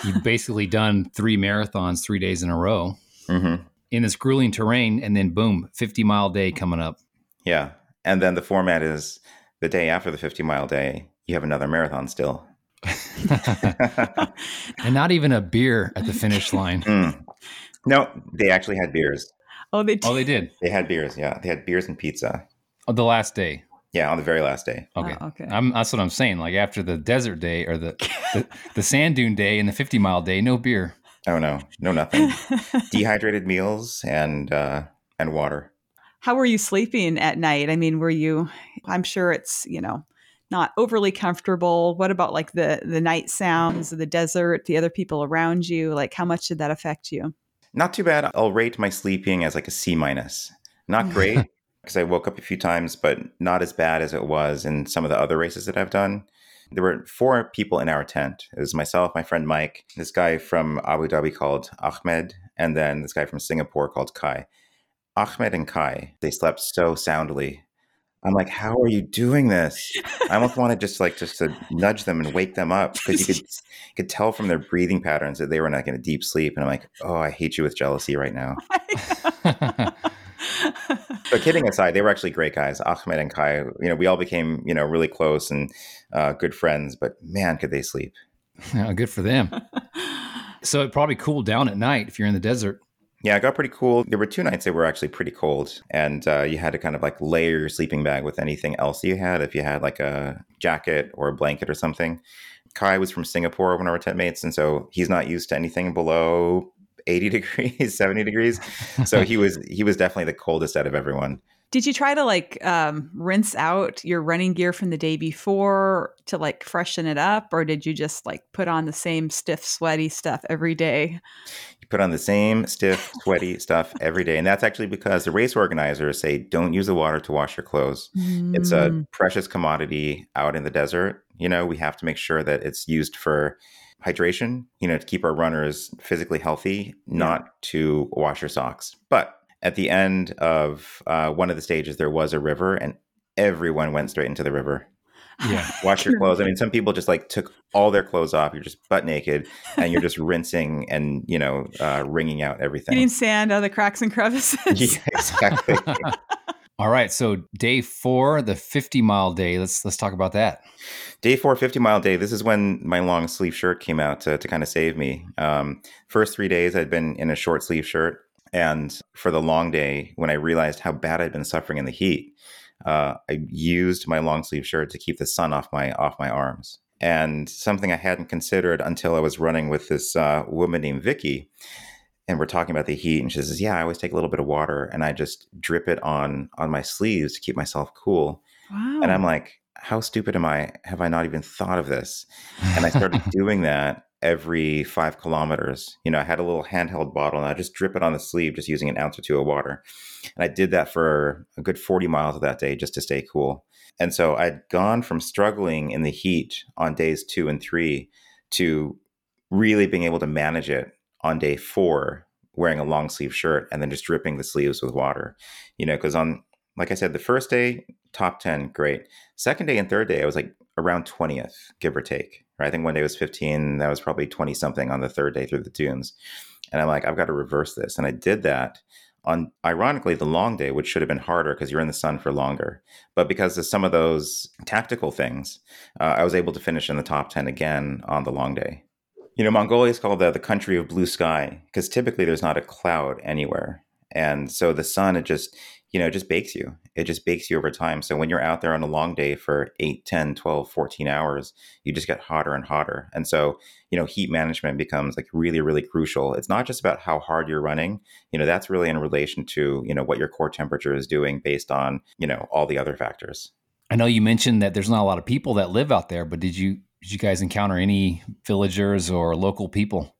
You've basically done three marathons, three days in a row. Mm-hmm in this grueling terrain, and then boom, 50 mile day coming up. Yeah. And then the format is the day after the 50 mile day, you have another marathon still. and not even a beer at the finish line. Mm. No, they actually had beers. Oh, they did. Oh, they did. They had beers. Yeah, they had beers and pizza. Oh, the last day. Yeah, on the very last day. Okay. Oh, okay. I'm, that's what I'm saying. Like after the desert day or the, the the sand dune day and the 50 mile day, no beer. Oh no, no nothing. Dehydrated meals and uh, and water. How were you sleeping at night? I mean, were you? I'm sure it's you know not overly comfortable. What about like the the night sounds of the desert, the other people around you? Like, how much did that affect you? Not too bad. I'll rate my sleeping as like a C minus. Not great because I woke up a few times, but not as bad as it was in some of the other races that I've done. There were four people in our tent. It was myself, my friend Mike, this guy from Abu Dhabi called Ahmed, and then this guy from Singapore called Kai. Ahmed and Kai, they slept so soundly. I'm like, how are you doing this? I almost wanted just like just to nudge them and wake them up because you could could tell from their breathing patterns that they were like in a deep sleep. And I'm like, oh, I hate you with jealousy right now. but kidding aside, they were actually great guys. Ahmed and Kai, you know, we all became, you know, really close and uh, good friends. But man, could they sleep? Yeah, good for them. so it probably cooled down at night if you're in the desert. Yeah, it got pretty cool. There were two nights that were actually pretty cold, and uh, you had to kind of like layer your sleeping bag with anything else you had. If you had like a jacket or a blanket or something. Kai was from Singapore, one of our tent mates, and so he's not used to anything below 80 degrees, 70 degrees. So he was he was definitely the coldest out of everyone. Did you try to like um, rinse out your running gear from the day before to like freshen it up, or did you just like put on the same stiff, sweaty stuff every day? You put on the same stiff, sweaty stuff every day, and that's actually because the race organizers say don't use the water to wash your clothes. Mm. It's a Mm. precious commodity out in the desert. You know, we have to make sure that it's used for hydration, you know, to keep our runners physically healthy, not to wash your socks. But at the end of uh, one of the stages, there was a river, and everyone went straight into the river. Yeah. Wash your clothes. I mean, some people just like took all their clothes off. You're just butt naked, and you're just rinsing and you know uh, wringing out everything. Getting sand out of the cracks and crevices. yeah, exactly. All right. So day four, the 50 mile day. Let's let's talk about that. Day four, 50 mile day. This is when my long sleeve shirt came out to, to kind of save me. Um, first three days, I'd been in a short sleeve shirt. And for the long day, when I realized how bad I'd been suffering in the heat, uh, I used my long sleeve shirt to keep the sun off my off my arms. And something I hadn't considered until I was running with this uh, woman named Vicky, and we're talking about the heat, and she says, "Yeah, I always take a little bit of water and I just drip it on on my sleeves to keep myself cool." Wow. And I'm like, how stupid am I? Have I not even thought of this? And I started doing that every five kilometers. You know, I had a little handheld bottle and I just drip it on the sleeve, just using an ounce or two of water. And I did that for a good 40 miles of that day just to stay cool. And so I'd gone from struggling in the heat on days two and three to really being able to manage it on day four, wearing a long sleeve shirt and then just dripping the sleeves with water. You know, because on, like I said, the first day, top 10, great. Second day and third day, I was like around 20th, give or take. I think one day was 15. That was probably 20 something on the third day through the dunes. And I'm like, I've got to reverse this. And I did that on, ironically, the long day, which should have been harder because you're in the sun for longer. But because of some of those tactical things, uh, I was able to finish in the top 10 again on the long day. You know, Mongolia is called the, the country of blue sky because typically there's not a cloud anywhere. And so the sun, it just, you know, it just bakes you. It just bakes you over time. So when you're out there on a long day for 8, 10, 12, 14 hours, you just get hotter and hotter. And so, you know, heat management becomes like really, really crucial. It's not just about how hard you're running. You know, that's really in relation to, you know, what your core temperature is doing based on, you know, all the other factors. I know you mentioned that there's not a lot of people that live out there, but did you did you guys encounter any villagers or local people?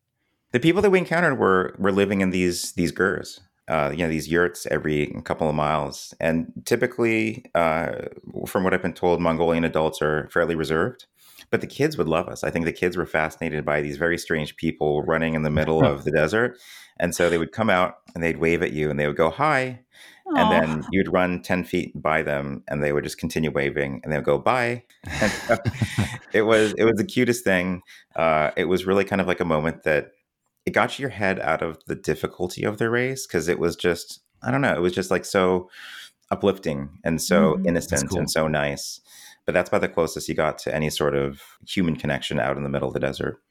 The people that we encountered were were living in these these gers. Uh, you know these yurts every couple of miles, and typically, uh, from what I've been told, Mongolian adults are fairly reserved. But the kids would love us. I think the kids were fascinated by these very strange people running in the middle of the desert, and so they would come out and they'd wave at you and they would go hi, and then you'd run 10 feet by them and they would just continue waving and they would go bye. So it was it was the cutest thing. Uh, it was really kind of like a moment that it got your head out of the difficulty of the race because it was just i don't know it was just like so uplifting and so Mhm. innocent cool. and so nice but that's about the closest you got to any sort of human connection out in the middle of the desert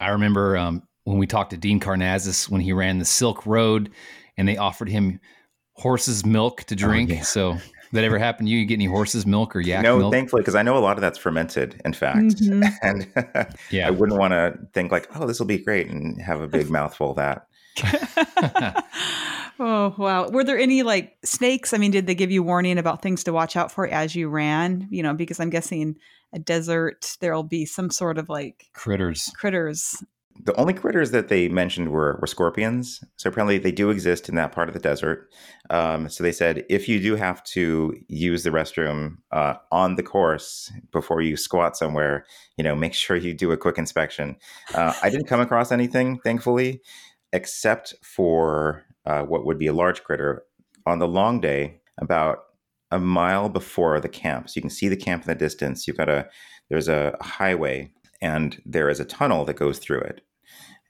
I remember um, when we talked to Dean Karnazes when he ran the Silk Road, and they offered him horse's milk to drink. yeah. So that ever happened to you? You get any horse's milk or yak no, milk? thankfully, because I know a lot of that's fermented, in fact. Mhm. And Yeah. I wouldn't want to think like, oh, this will be great and have a big mouthful of that. Oh, wow. Were there any like snakes? I mean, did they give you warning about things to watch out for as you ran? You know, because I'm guessing a desert, there'll be some sort of like Critters. critters. The only critters that they mentioned were, were scorpions. So apparently they do exist in that part of the desert. Um, so they said if you do have to use the restroom uh, on the course before you squat somewhere, you know, make sure you do a quick inspection. Uh, I didn't come across anything, thankfully, except for uh, what would be a large critter on the long day about a mile before the camp. So you can see the camp in the distance. You've got a there's a highway and there is a tunnel that goes through it.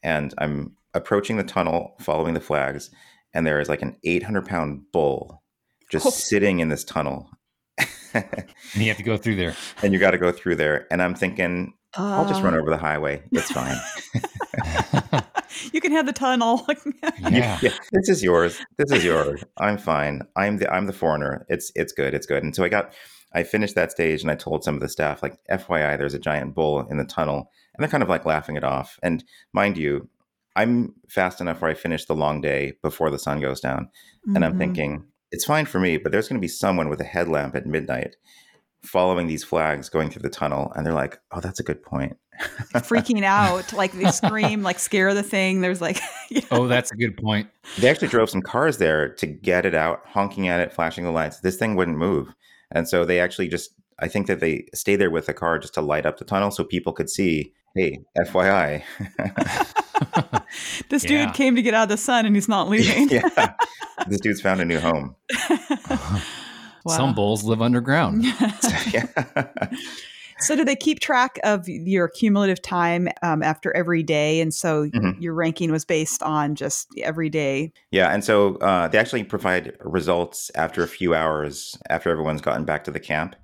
And I'm approaching the tunnel, following the flags, and there is like an 800 pound bull just Oh. sitting in this tunnel. And you have to go through there. and you got to go through there. And I'm thinking, I'll just run Uh, over the highway. It's fine. You can have the tunnel. yeah. yeah, this is yours. This is yours. I'm fine. I'm the I'm the foreigner. It's it's good. It's good. And so I got I finished that stage and I told some of the staff like FYI there's a giant bull in the tunnel and they're kind of like laughing it off. And mind you, I'm fast enough where I finish the long day before the sun goes down and I'm Mhm. thinking it's fine for me, but there's going to be someone with a headlamp at midnight following these flags going through the tunnel and they're like, "Oh, that's a good point." freaking out, like they scream, like scare the thing. There's like, you know, Oh, that's a good point. They actually drove some cars there to get it out, honking at it, flashing the lights. This thing wouldn't move. And so they actually just, I think that they stayed there with the car just to light up the tunnel so people could see, hey, FYI. this Yeah. dude came to get out of the sun and he's not leaving. yeah. This dude's found a new home. Wow. Some bulls live underground. yeah. So, do they keep track of your cumulative time um, after every day? And so, Mhm. your ranking was based on just every day. Yeah, and so uh, they actually provide results after a few hours after everyone's gotten back to the camp.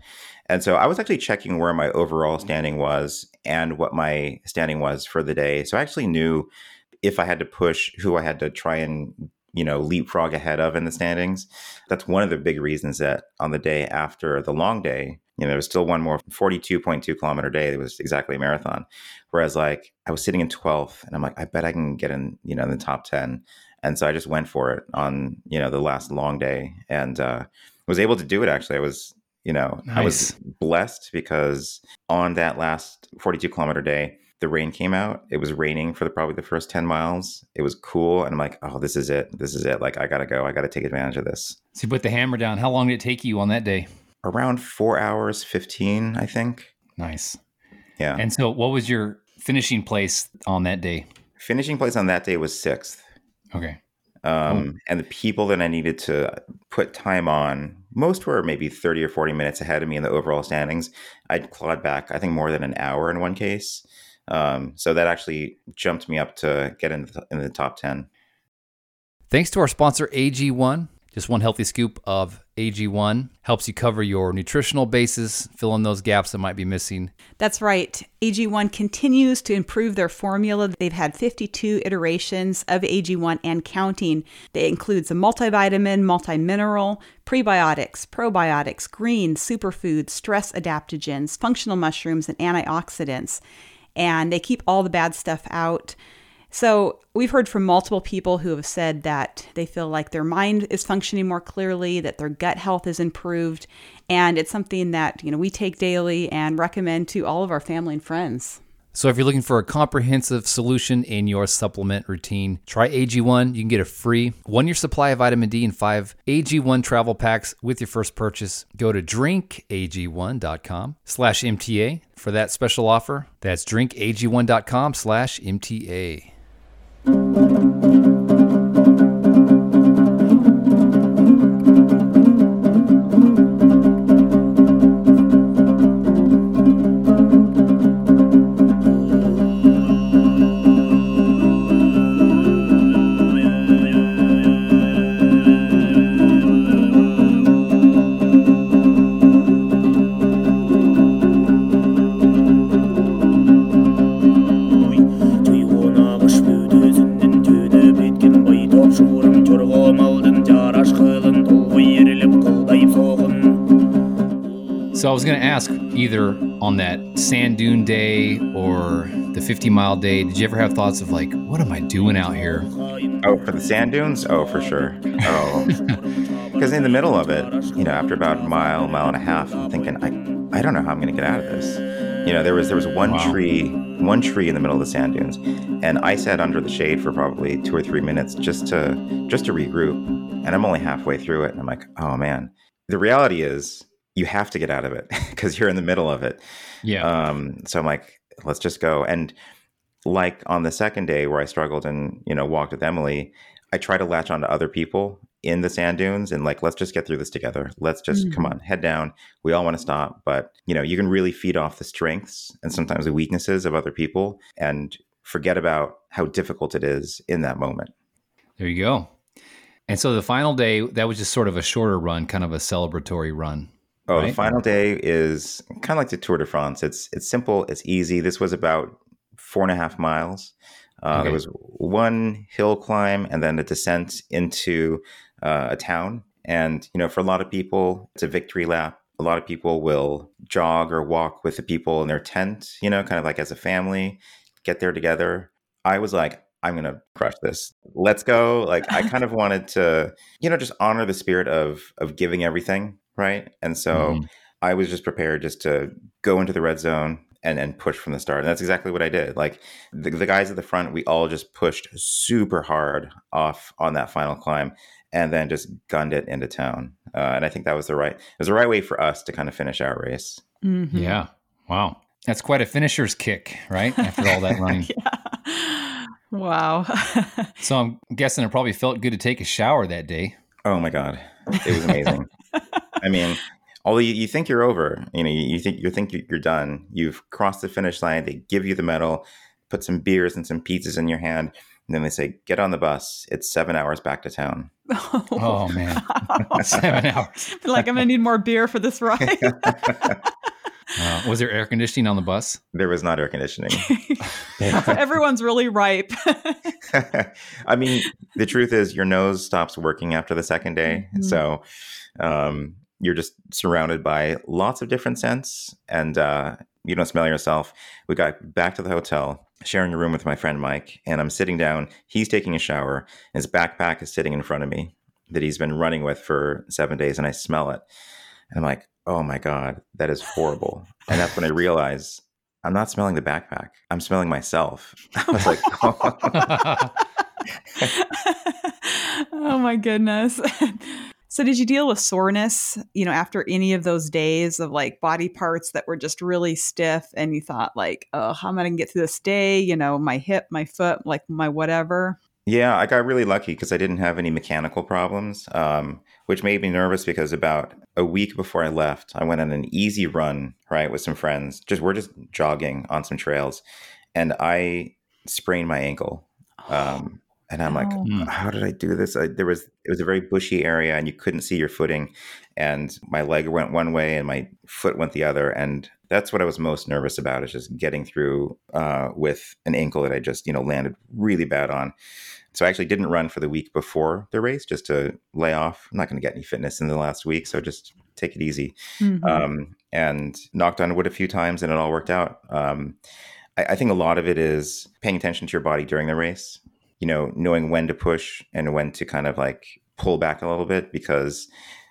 And so I was actually checking where my overall standing was and what my standing was for the day. So I actually knew if I had to push who I had to try and you know leapfrog ahead of in the standings. That's one of the big reasons that on the day after the long day, you know, there was still one more 42.2 kilometer day. It was exactly a marathon. Whereas like I was sitting in 12th and I'm like, I bet I can get in, you know, in the top 10 and so I just went for it on you know the last long day and uh, was able to do it. Actually, I was you know I was blessed because on that last 42 kilometer day, the rain came out. It was raining for the, probably the first 10 miles. It was cool, and I'm like, oh, this is it. This is it. Like I gotta go. I gotta take advantage of this. So you put the hammer down. How long did it take you on that day? Around four hours 15, I think. Nice. Yeah. And so, what was your finishing place on that day? Finishing place on that day was sixth. Okay. um, and the people that I needed to put time on, most were maybe 30 or 40 minutes ahead of me in the overall standings. I'd clawed back, I think, more than an hour in one case. Um, so that actually jumped me up to get in the, in the top 10. Thanks to our sponsor, AG1. Just one healthy scoop of AG1 helps you cover your nutritional bases, fill in those gaps that might be missing. That's right. AG1 continues to improve their formula. They've had 52 iterations of AG1 and counting. That includes a multivitamin, multimineral, prebiotics, probiotics, greens, superfoods, stress adaptogens, functional mushrooms, and antioxidants. And they keep all the bad stuff out. So, we've heard from multiple people who have said that they feel like their mind is functioning more clearly, that their gut health is improved, and it's something that, you know, we take daily and recommend to all of our family and friends. So, if you're looking for a comprehensive solution in your supplement routine, try AG1. You can get a free one year supply of vitamin D and five AG1 travel packs with your first purchase. Go to drinkag1.com slash MTA for that special offer. That's drinkag1.com slash MTA. Thank you. Was going to ask either on that sand dune day or the 50 mile day, did you ever have thoughts of like, what am I doing out here? Oh, for the sand dunes? Oh, for sure. Oh. Because in the middle of it, you know, after about a mile, mile and a half, I'm thinking, I, I don't know how I'm going to get out of this. You know, there was there was one wow. tree, one tree in the middle of the sand dunes, and I sat under the shade for probably two or three minutes just to just to regroup. And I'm only halfway through it, and I'm like, oh man. The reality is, you have to get out of it because you're in the middle of it. Yeah. Um, so I'm like, let's just go. And like on the second day where I struggled and, you know, walked with Emily, I try to latch on to other people in the sand dunes and like, let's just get through this together. Let's just mm-hmm. come on, head down. We all want to stop. But, you know, you can really feed off the strengths and sometimes the weaknesses of other people and forget about how difficult it is in that moment. There you go. And so the final day, that was just sort of a shorter run, kind of a celebratory run. Oh, right? the final day is kind of like the Tour de France. It's it's simple, it's easy. This was about four and a half miles. Uh, okay. There was one hill climb and then a descent into uh, a town. And you know, for a lot of people, it's a victory lap. A lot of people will jog or walk with the people in their tent. You know, kind of like as a family, get there together. I was like, I'm gonna crush this. Let's go. Like I kind of wanted to, you know, just honor the spirit of of giving everything right? And so mm-hmm. I was just prepared just to go into the red zone and, and push from the start. And that's exactly what I did. Like the, the guys at the front, we all just pushed super hard off on that final climb and then just gunned it into town. Uh, and I think that was the right, it was the right way for us to kind of finish our race. Mm-hmm. Yeah. Wow. That's quite a finisher's kick, right? After all that running. yeah. Wow. so I'm guessing it probably felt good to take a shower that day. Oh my God. It was amazing. I mean, although you, you, think you're over, you know, you, you think you think you're done. You've crossed the finish line. They give you the medal, put some beers and some pizzas in your hand, and then they say, "Get on the bus. It's seven hours back to town." Oh, oh man, seven hours. like I'm gonna need more beer for this ride. Uh, was there air conditioning on the bus? There was not air conditioning. Everyone's really ripe. I mean, the truth is, your nose stops working after the second day. Mm-hmm. So, um, you're just surrounded by lots of different scents and uh, you don't smell yourself. We got back to the hotel, sharing a room with my friend Mike, and I'm sitting down. He's taking a shower. His backpack is sitting in front of me that he's been running with for seven days, and I smell it. And I'm like, oh my God, that is horrible. and that's when I realize I'm not smelling the backpack. I'm smelling myself. I was like, oh. oh my goodness. So did you deal with soreness, you know, after any of those days of like body parts that were just really stiff and you thought like, oh, how am I going to get through this day? You know, my hip, my foot, like my whatever. Yeah, I got really lucky because I didn't have any mechanical problems, um, which made me nervous because about a week before I left, I went on an easy run, right, with some friends. Just we're just jogging on some trails, and I sprained my ankle. Um, and I'm like, oh. Hmm. how did I do this? I, there was it was a very bushy area, and you couldn't see your footing. And my leg went one way, and my foot went the other. And that's what I was most nervous about is just getting through uh, with an ankle that I just you know landed really bad on. So I actually didn't run for the week before the race just to lay off. I'm not going to get any fitness in the last week, so just take it easy. Mm-hmm. Um, and knocked on wood a few times, and it all worked out. Um, I, I think a lot of it is paying attention to your body during the race you know, knowing when to push and when to kind of like pull back a little bit because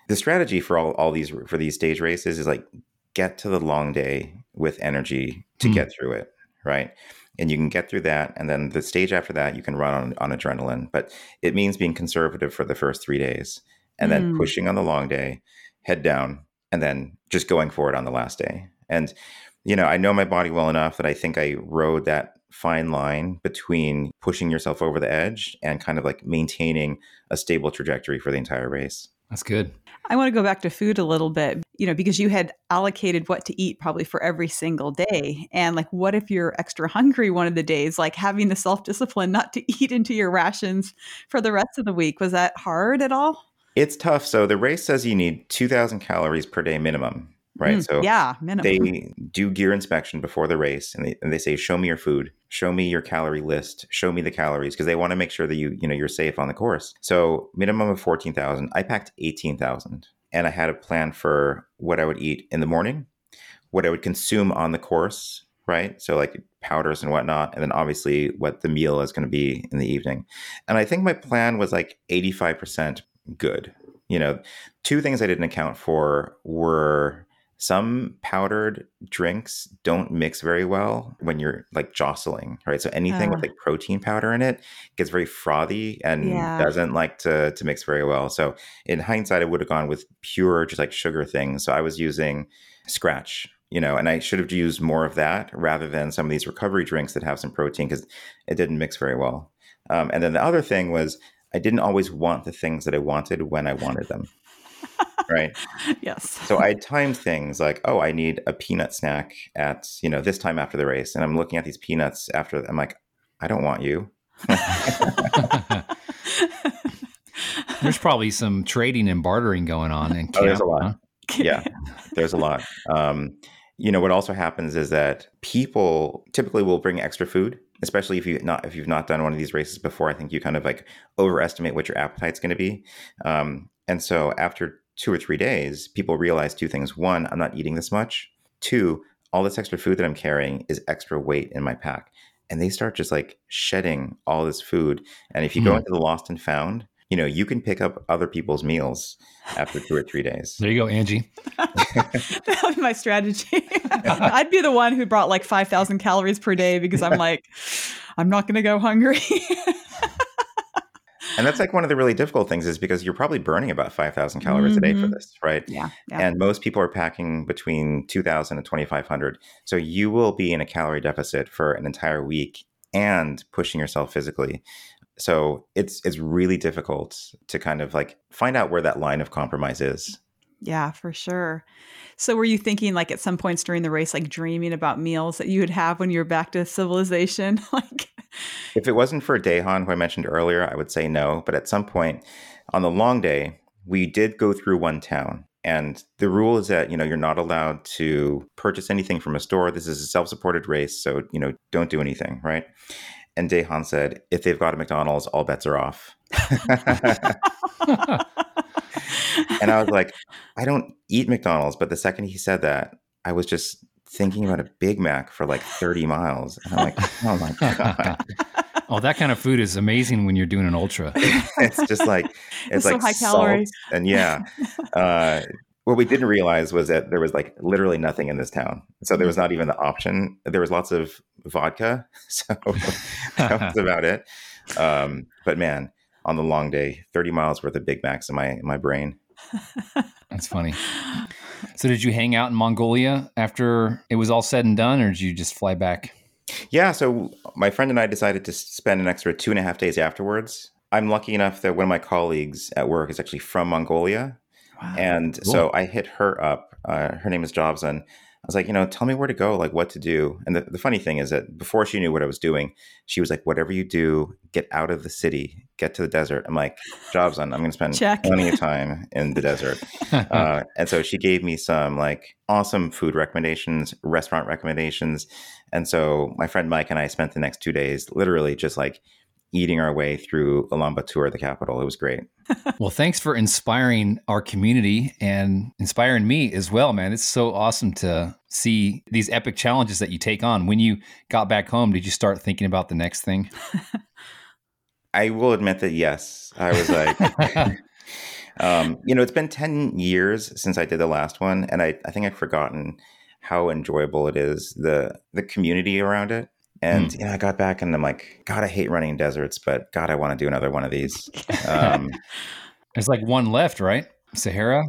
the strategy for all, all these for these stage races is like get to the long day with energy to mm. get through it, right? And you can get through that, and then the stage after that, you can run on, on adrenaline. But it means being conservative for the first three days, and mm. then pushing on the long day, head down, and then just going for it on the last day. And you know, I know my body well enough that I think I rode that fine line between pushing yourself over the edge and kind of like maintaining a stable trajectory for the entire race. That's good. I want to go back to food a little bit, you know, because you had allocated what to eat probably for every single day. And like, what if you're extra hungry one of the days? Like, having the self discipline not to eat into your rations for the rest of the week. Was that hard at all? It's tough. So the race says you need 2,000 calories per day minimum right? Mm, so yeah, minimum. they do gear inspection before the race, and they and they say, "Show me your food, show me your calorie list, show me the calories," because they want to make sure that you you know you're safe on the course. So minimum of fourteen thousand. I packed eighteen thousand, and I had a plan for what I would eat in the morning, what I would consume on the course, right? So like powders and whatnot, and then obviously what the meal is going to be in the evening. And I think my plan was like 85% good. You know, two things I didn't account for were some powdered drinks don't mix very well when you're like jostling, right? So anything uh, with like protein powder in it gets very frothy and yeah. doesn't like to to mix very well. So in hindsight, I would have gone with pure just like sugar things. So I was using Skratch, you know, and I should have used more of that rather than some of these recovery drinks that have some protein because it didn't mix very well. Um, and then the other thing was I didn't always want the things that I wanted when I wanted them right? yes. So I timed things like, oh, I need a peanut snack at you know this time after the race, and I'm looking at these peanuts after. I'm like, I don't want you. there's probably some trading and bartering going on in camp. Oh, there's a lot. Huh? yeah, there's a lot. Um, you know what also happens is that people typically will bring extra food especially if you not if you've not done one of these races before i think you kind of like overestimate what your appetite's going to be um, and so after two or three days, people realize two things. One, I'm not eating this much. Two, all this extra food that I'm carrying is extra weight in my pack. And they start just like shedding all this food. And if you mm. go hmm. into the lost and found, you know, you can pick up other people's meals after two or three days. There you go, Angie. that would be my strategy. I'd be the one who brought like 5,000 calories per day because I'm like, I'm not going to go hungry and that's like one of the really difficult things is because you're probably burning about 5000 calories mm-hmm. a day for mm-hmm. this right yeah, yeah, and most people are packing between 2000 and 2500 so you will be in a calorie deficit for an entire week and pushing yourself physically so it's it's really difficult to kind of like find out where that line of compromise is yeah for sure so were you thinking like at some points during the race like dreaming about meals that you would have when you were back to civilization like if it wasn't for Dejan, who I mentioned earlier, I would say no. But at some point on the long day, we did go through one town. And the rule is that, you know, you're not allowed to purchase anything from a store. This is a self-supported race, so, you know, don't do anything, right? And Dejan said, if they've got a McDonald's, all bets are off. and I was like, I don't eat McDonald's. But the second he said that, I was just thinking about a Big Mac for like 30 miles. And I'm like, oh my God. oh, that kind of food is amazing when you're doing an ultra. it's just like, it's, it's like so high calorie. And yeah. Uh, what we didn't realize was that there was like literally nothing in this town. So there was not even the option. There was lots of vodka. So that was about it. Um, but man, on the long day, 30 miles worth of Big Macs in my, in my brain. That's funny. So, did you hang out in Mongolia after it was all said and done, or did you just fly back? Yeah. So, my friend and I decided to spend an extra two and a half days afterwards. I'm lucky enough that one of my colleagues at work is actually from Mongolia. Wow. And cool. so I hit her up. Uh, her name is Jobson. I was like, you know, tell me where to go, like what to do. And the, the funny thing is that before she knew what I was doing, she was like, whatever you do, get out of the city, get to the desert. I'm like, jobs on, I'm going to spend Check. plenty of time in the desert. uh, and so she gave me some like awesome food recommendations, restaurant recommendations. And so my friend Mike and I spent the next two days literally just like eating our way through Ulaanbaatar, the capital. It was great. well, thanks for inspiring our community and inspiring me as well, man. It's so awesome to see these epic challenges that you take on. When you got back home, did you start thinking about the next thing? I will admit that yes. I was like, um, you know, it's been 10 years since I did the last one, and I, I think I've forgotten how enjoyable it is, the the community around it. And mm. yeah, I got back and I'm like, God, I hate running deserts, but God, I want to do another one of these. Um, There's like one left, right? Sahara?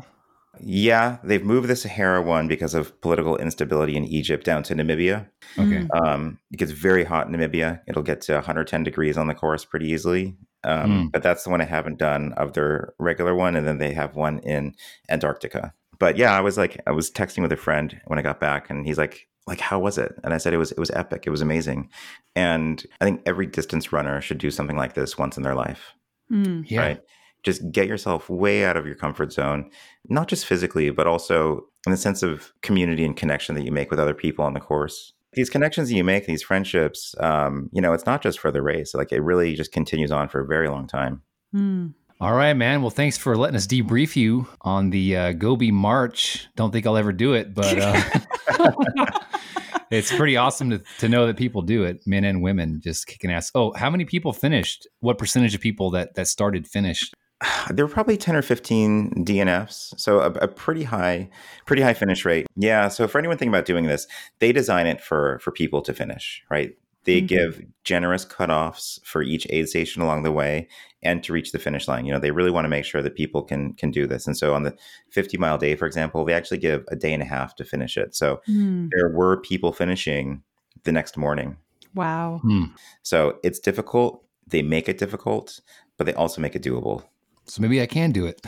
Yeah, they've moved the Sahara one because of political instability in Egypt down to Namibia. Okay. Um, it gets very hot in Namibia. It'll get to 110 degrees on the course pretty easily. Um, mm. But that's the one I haven't done of their regular one. And then they have one in Antarctica. But yeah, I was like, I was texting with a friend when I got back, and he's like, like how was it? And i said it was it was epic. It was amazing. And i think every distance runner should do something like this once in their life. Mm. yeah. right? Just get yourself way out of your comfort zone not just physically but also in the sense of community and connection that you make with other people on the course. These connections that you make these friendships um, you know it's not just for the race. Like it really just continues on for a very long time. Mm. All right, man. Well, thanks for letting us debrief you on the uh, Gobi March. Don't think I'll ever do it, but uh, it's pretty awesome to, to know that people do it, men and women, just kicking ass. Oh, how many people finished? What percentage of people that that started finished? There were probably 10 or 15 DNFs, so a, a, pretty high, pretty high finish rate. Yeah. So for anyone thinking about doing this, they design it for for people to finish, right? They mm-hmm. give generous cutoffs for each aid station along the way and to reach the finish line. You know, they really want to make sure that people can can do this. And so on the 50 mile day, for example, they actually give a day and a half to finish it. So mm. there were people finishing the next morning. Wow. Mm. So it's difficult. They make it difficult, but they also make it doable. So maybe I can do it.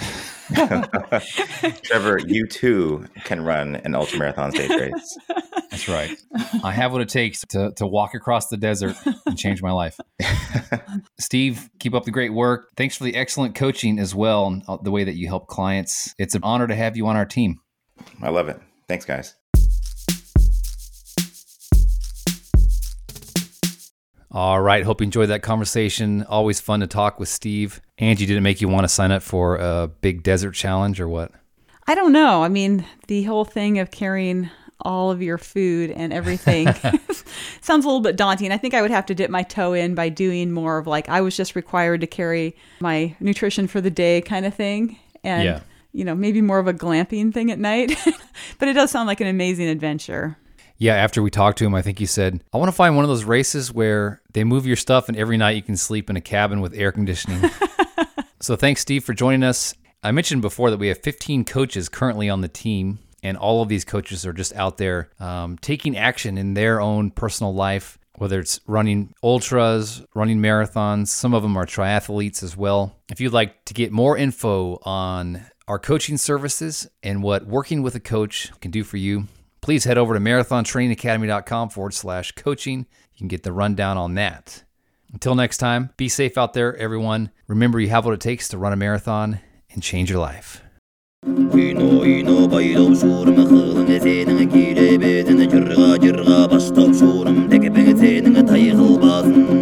Trevor, you too can run an ultramarathon stage race. That's right. I have what it takes to, to walk across the desert and change my life. Steve, keep up the great work. Thanks for the excellent coaching as well, and uh, the way that you help clients. It's an honor to have you on our team. I love it. Thanks, guys. All right. Hope you enjoyed that conversation. Always fun to talk with Steve. Angie, did it make you want to sign up for a big desert challenge or what? I don't know. I mean, the whole thing of carrying all of your food and everything sounds a little bit daunting. I think I would have to dip my toe in by doing more of like I was just required to carry my nutrition for the day kind of thing. And yeah. you know, maybe more of a glamping thing at night. but it does sound like an amazing adventure. Yeah, after we talked to him, I think he said, I want to find one of those races where they move your stuff and every night you can sleep in a cabin with air conditioning. so thanks, Steve, for joining us. I mentioned before that we have 15 coaches currently on the team, and all of these coaches are just out there um, taking action in their own personal life, whether it's running ultras, running marathons. Some of them are triathletes as well. If you'd like to get more info on our coaching services and what working with a coach can do for you, please head over to marathontrainingacademy.com forward slash coaching. You can get the rundown on that. Until next time, be safe out there, everyone. Remember, you have what it takes to run a marathon and change your life. үйно үйно байлау шуырым Қылың сенің келебетіні жырға жырға бастау шуырым. Текпең сенің тайкылбасын